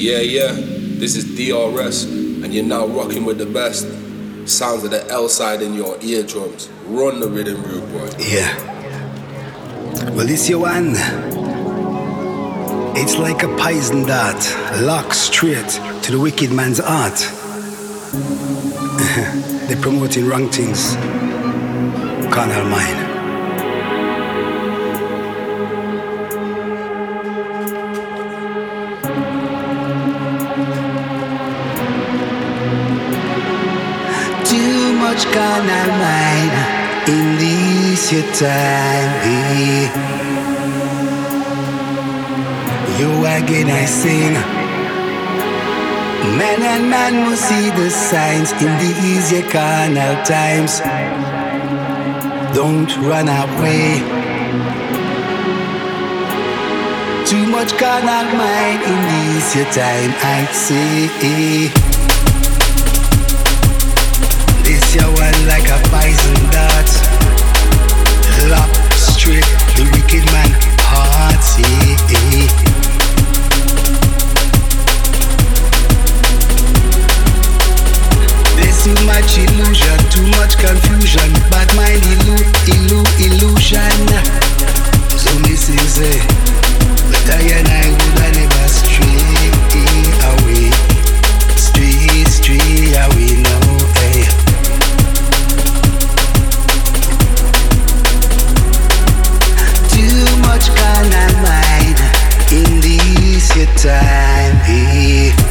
Yeah, yeah, this is DRS, and you're now rocking with the best. Sounds of the L side in your eardrums. Run the rhythm, rude boy. Yeah. Well, this your one. It's like a poison dart, lock straight to the wicked man's heart. They're promoting wrong things. Carnal mind. much mind in this your time. Hey. You again I sing. Man and man must see the signs in these your carnal times. Don't run away. Too much carnal mind in this your time, I say. Like a poison dart. Lock straight the wicked man much illusion, too much confusion. Bad mind illu, illu, illusion. So me say, but I stray away, stray, stray away. No, carnal mind in this your time.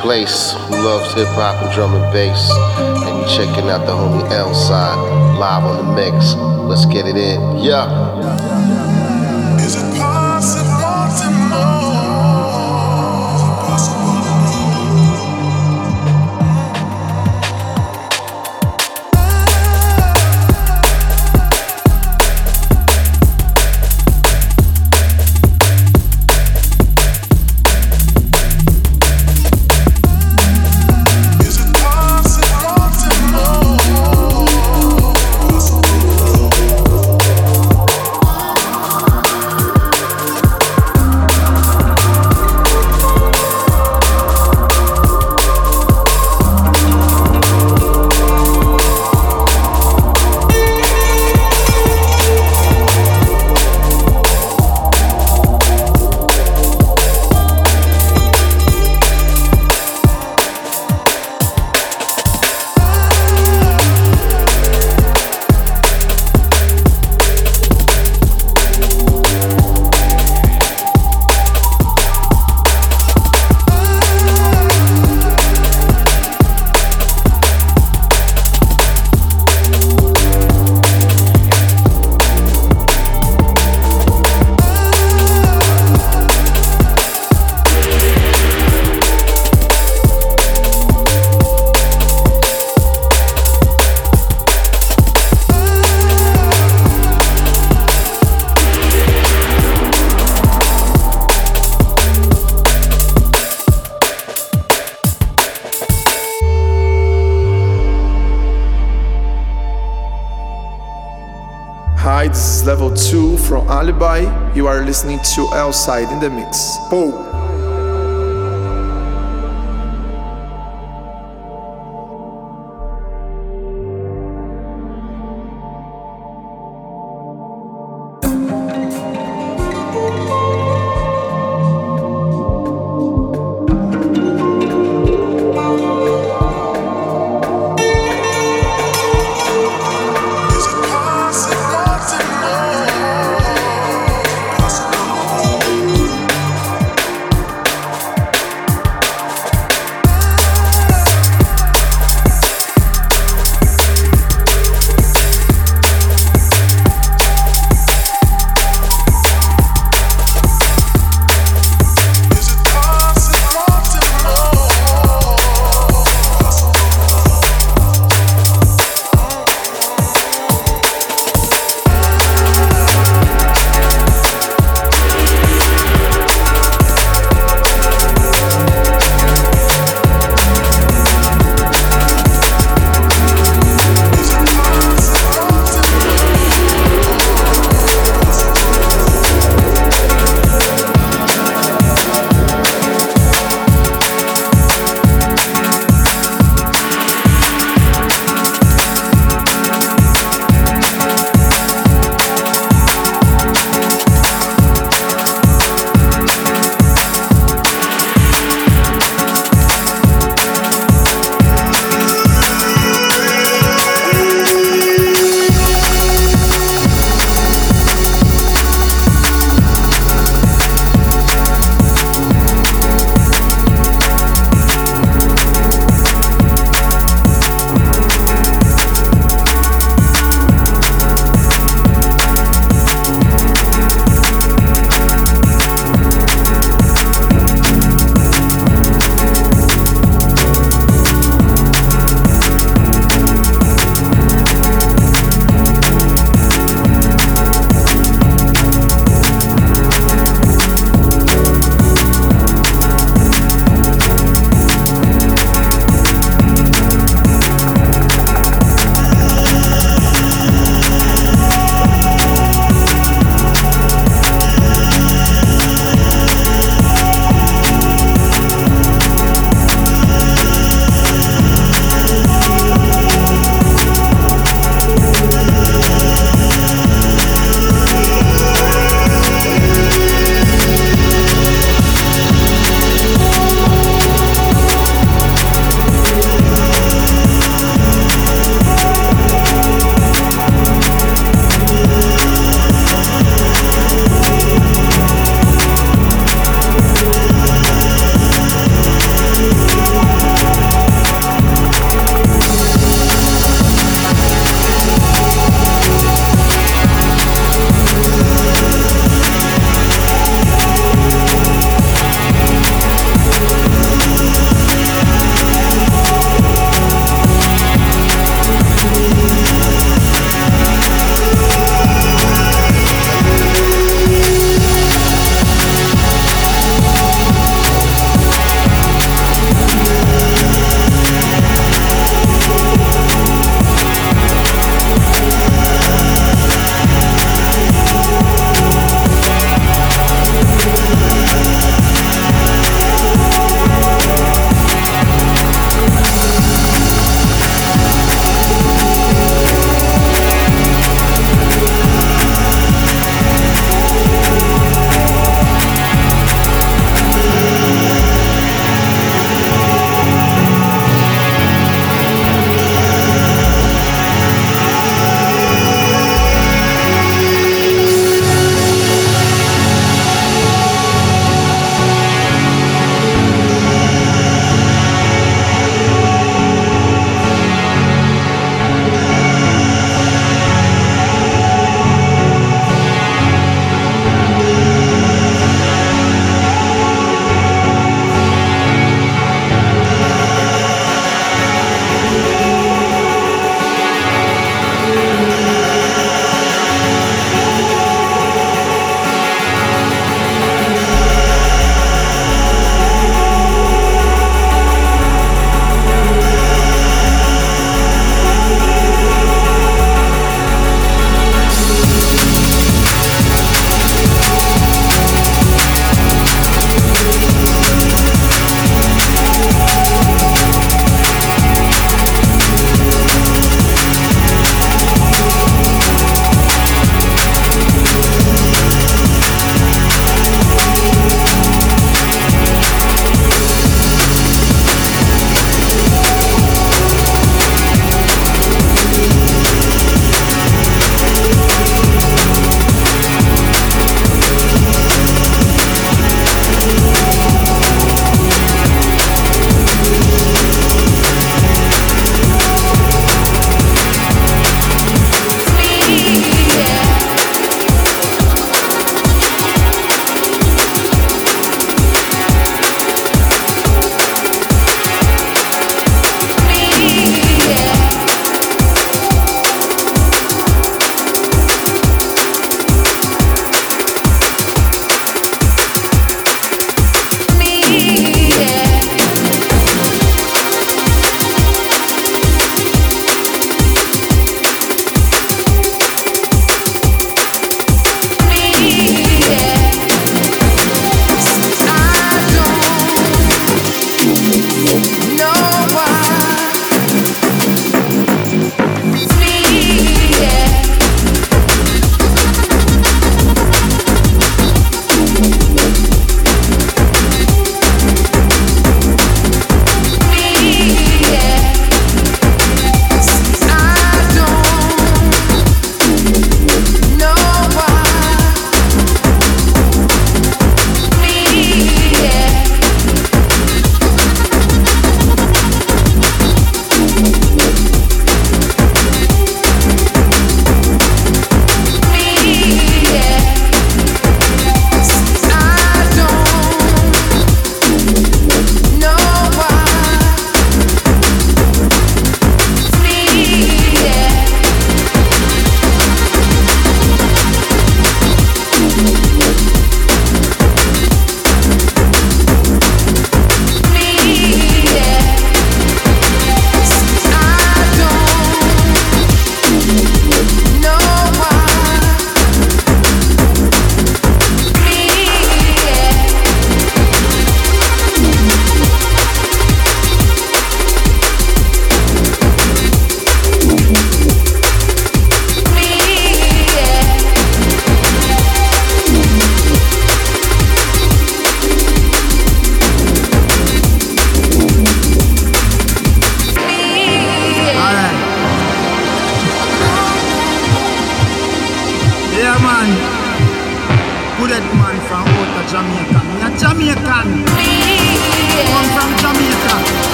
Place who loves hip hop and drum and bass. And you checking out the homie L side live on the mix. Let's get it in. Yeah. Alibi. You are listening to Outside in the Mix. Boom!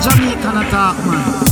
ジャミー田中マン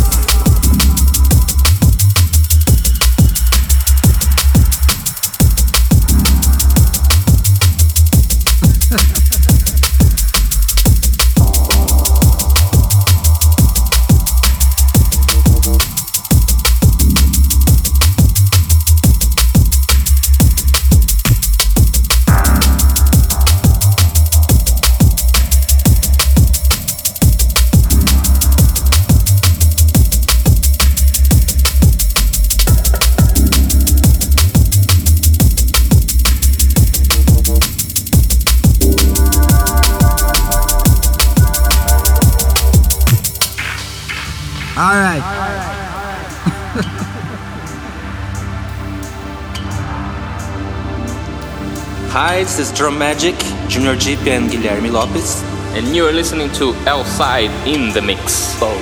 is Drum Magic, Junior Jeep and Guilherme Lopez. And you're listening to Outside in the Mix. Oh.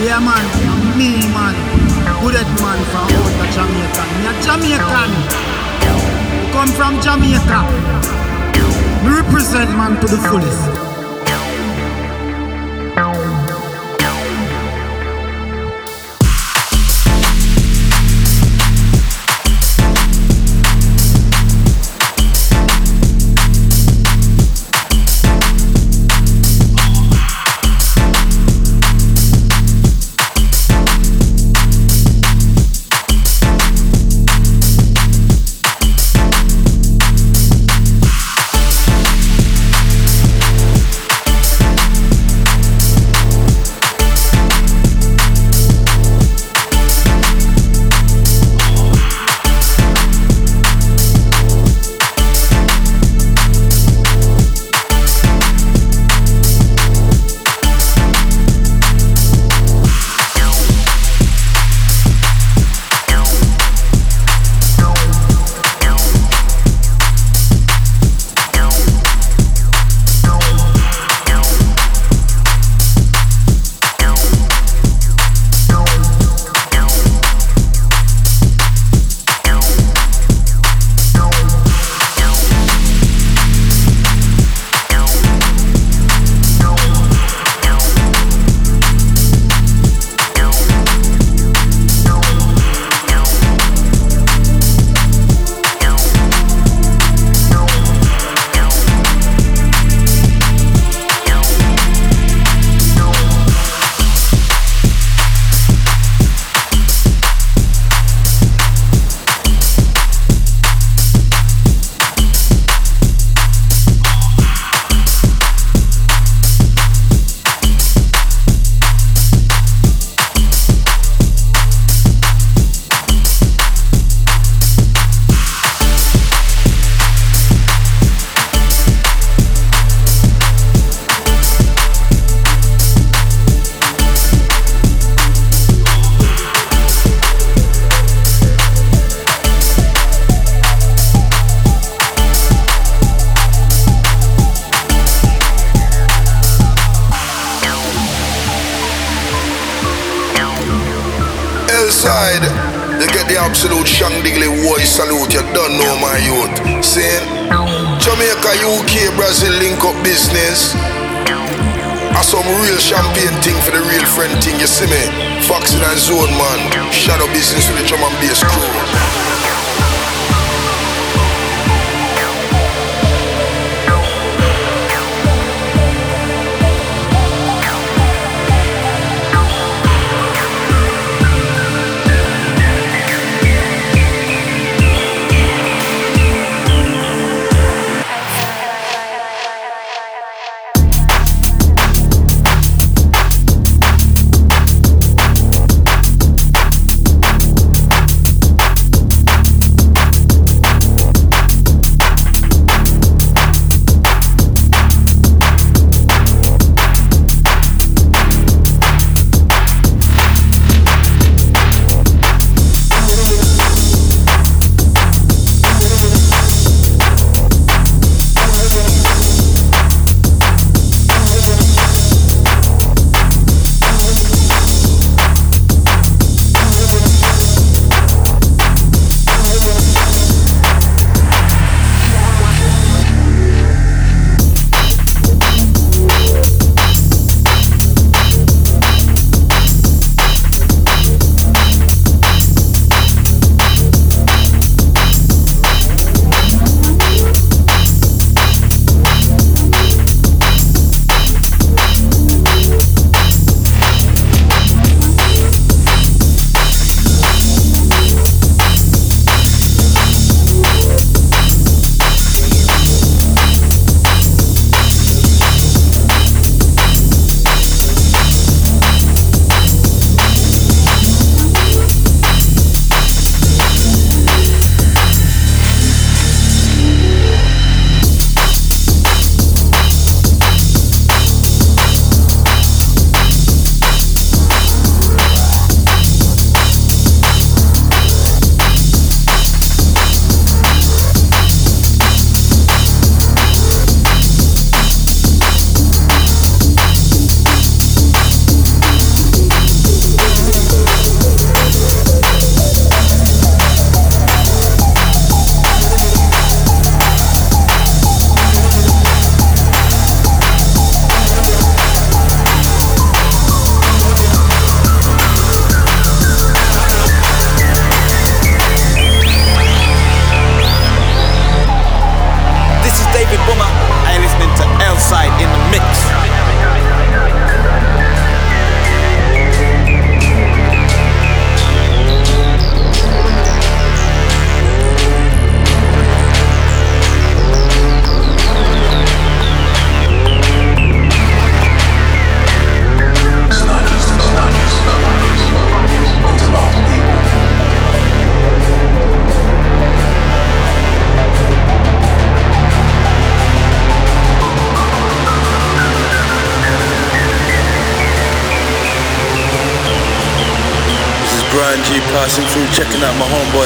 yeah man, me man, good man from out of Jamaica. Me a Jamaican, come from Jamaica. Me represent man to the fullest.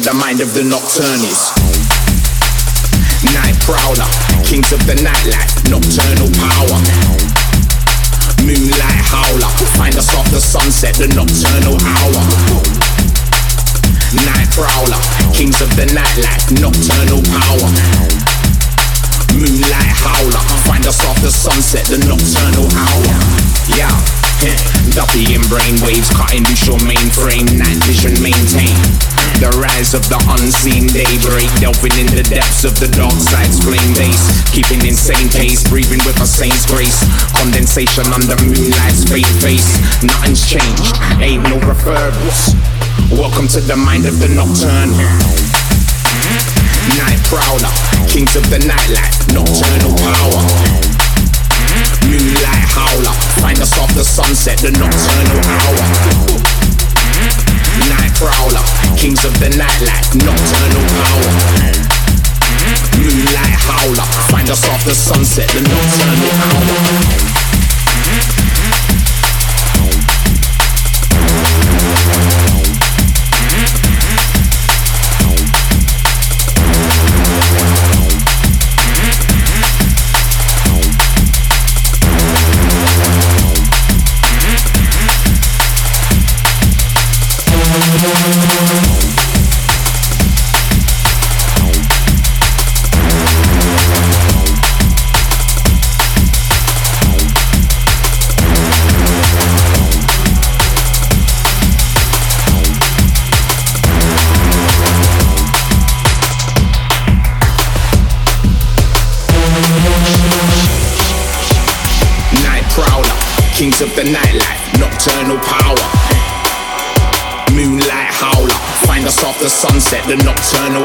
Welcome the mind of the nocturnies. Night prowler, kings of the nightlife, nocturnal power. Moonlight howler, find us the sunset, the nocturnal hour. Night prowler, kings of the nightlife, nocturnal power. Moonlight howler, find us the sunset, the nocturnal hour. Yeah. Duppy in brainwaves, cutting loose your mainframe, night vision maintain. The rise of the unseen daybreak, delving in the depths of the dark side's flame base. Keeping insane pace, breathing with a saint's grace. Condensation under moonlight's fake face. Nothing's changed, ain't no referrals. Welcome to the mind of the nocturne. Night prowler, kings of the nightlife, nocturnal power. Moonlight howler, find us the sunset, the nocturnal hour. Night prowler, kings of the nightlife, nocturnal power. Moonlight howler, find us the sunset, the nocturnal hour. Of the nightlife, nocturnal power. Moonlight howler, find us the sunset, the nocturnal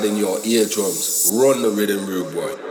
the L side in your eardrums. Run the rhythm, rude boy.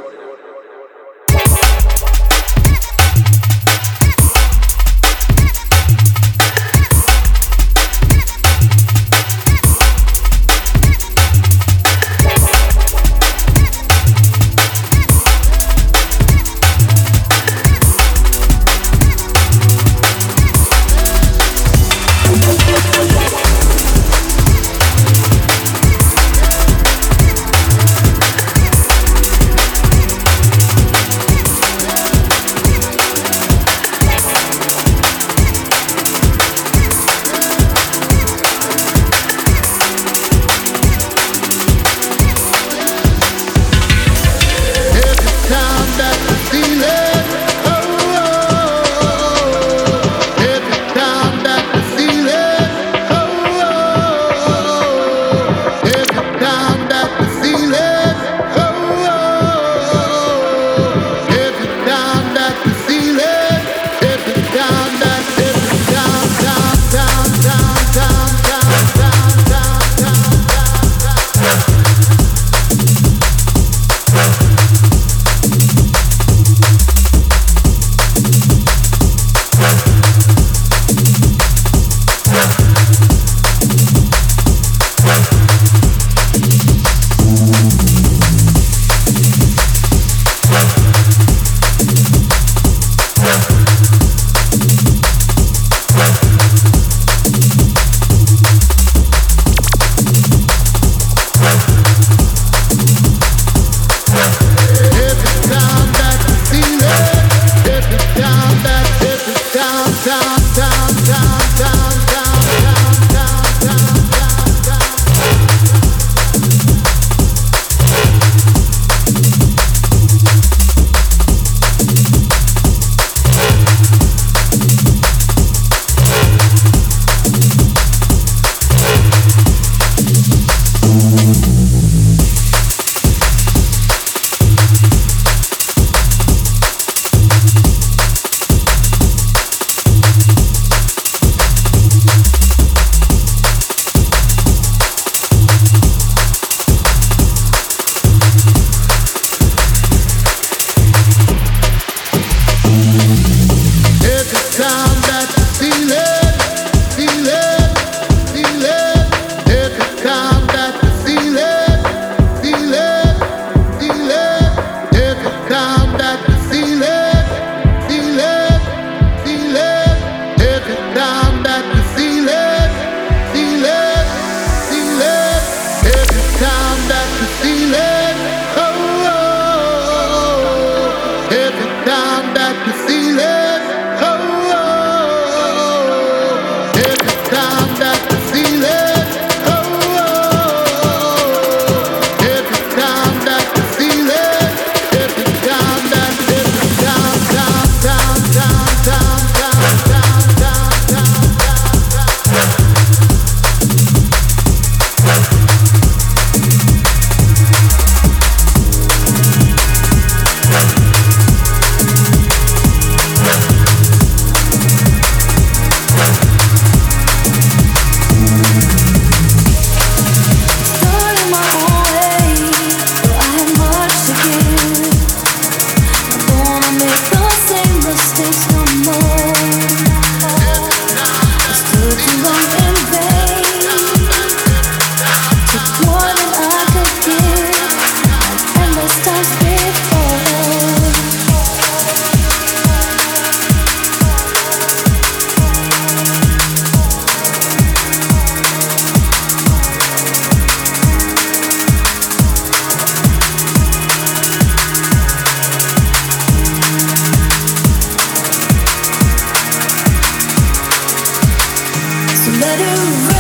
do right.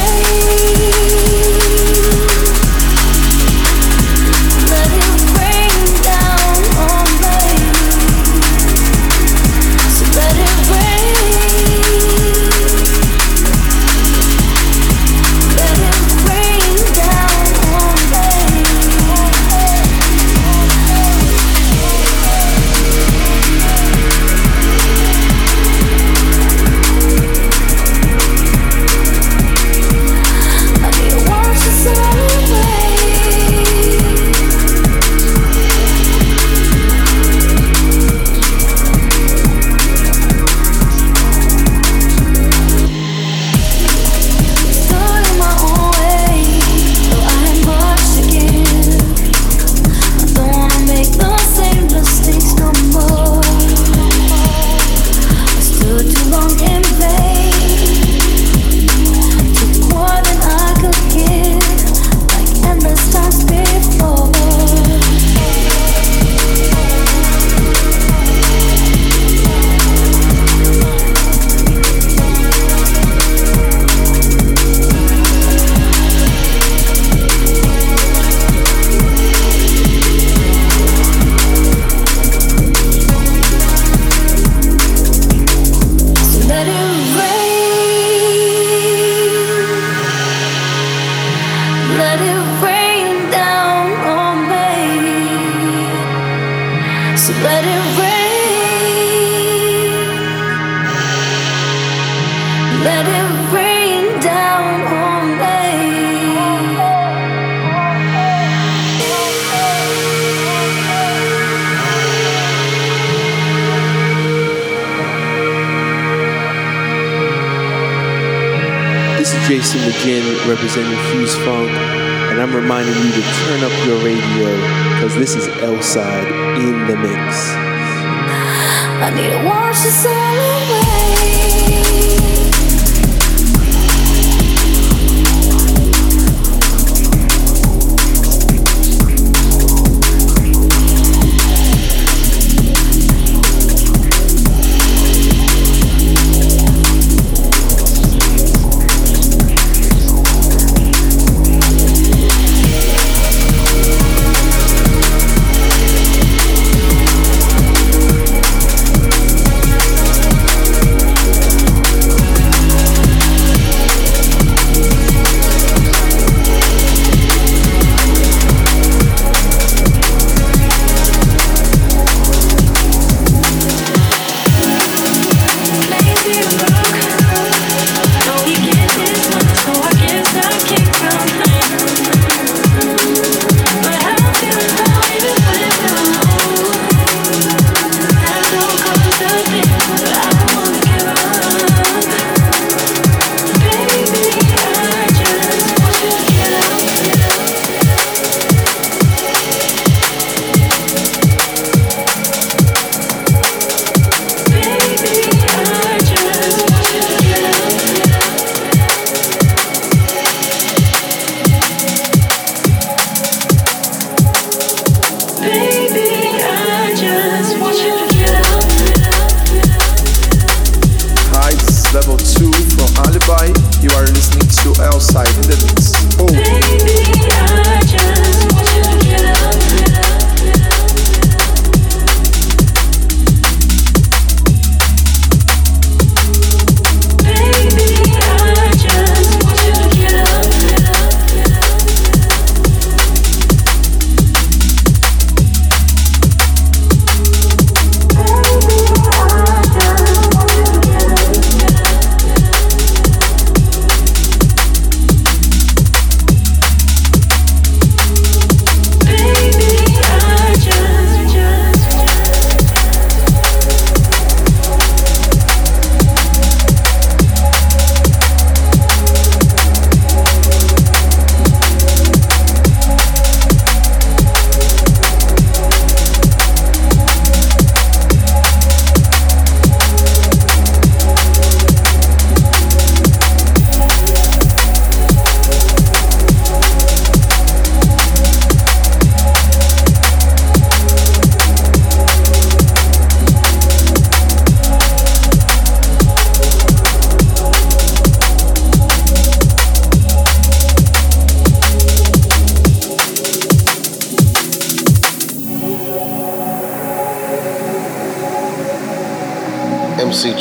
Representing Fuse Funk, and I'm reminding you to turn up your radio because this is L-Side in the mix. I need to wash this all away.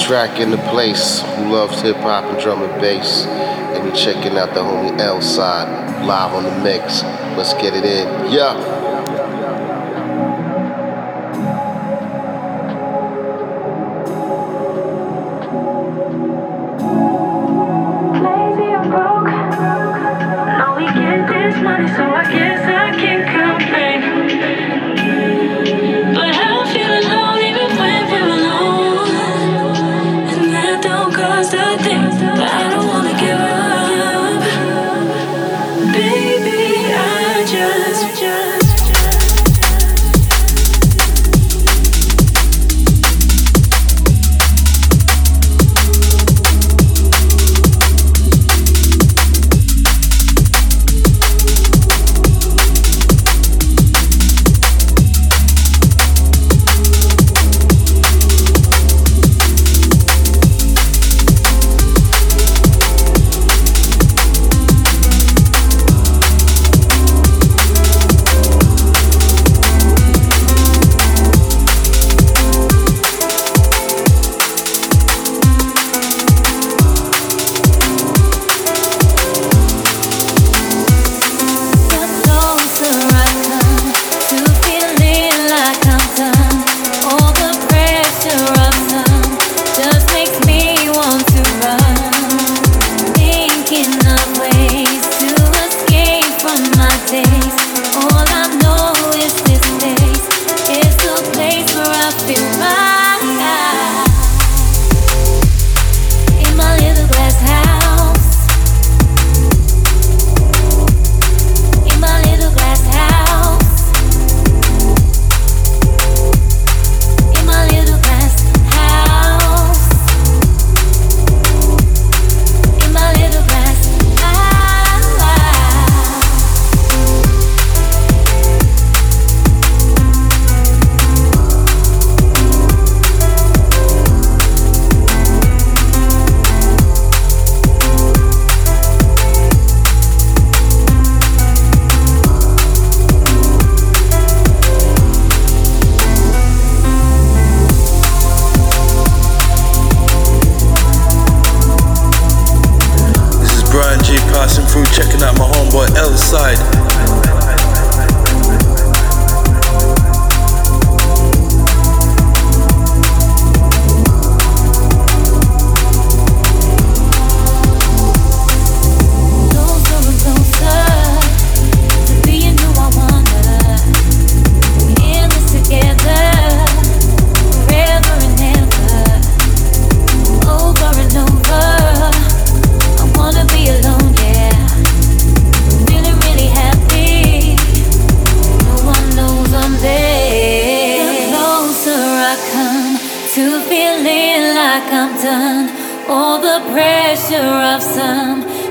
Track in the place who loves hip hop and drum and bass. And you're checking out the homie L-Side live on the mix. Let's get it in. Yeah.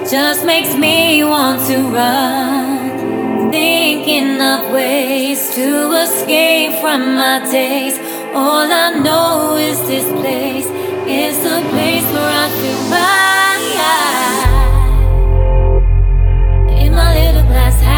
Just makes me want to run. Thinking of ways to escape from my days. All I know is this place is the place where I feel right. absolute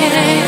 Brian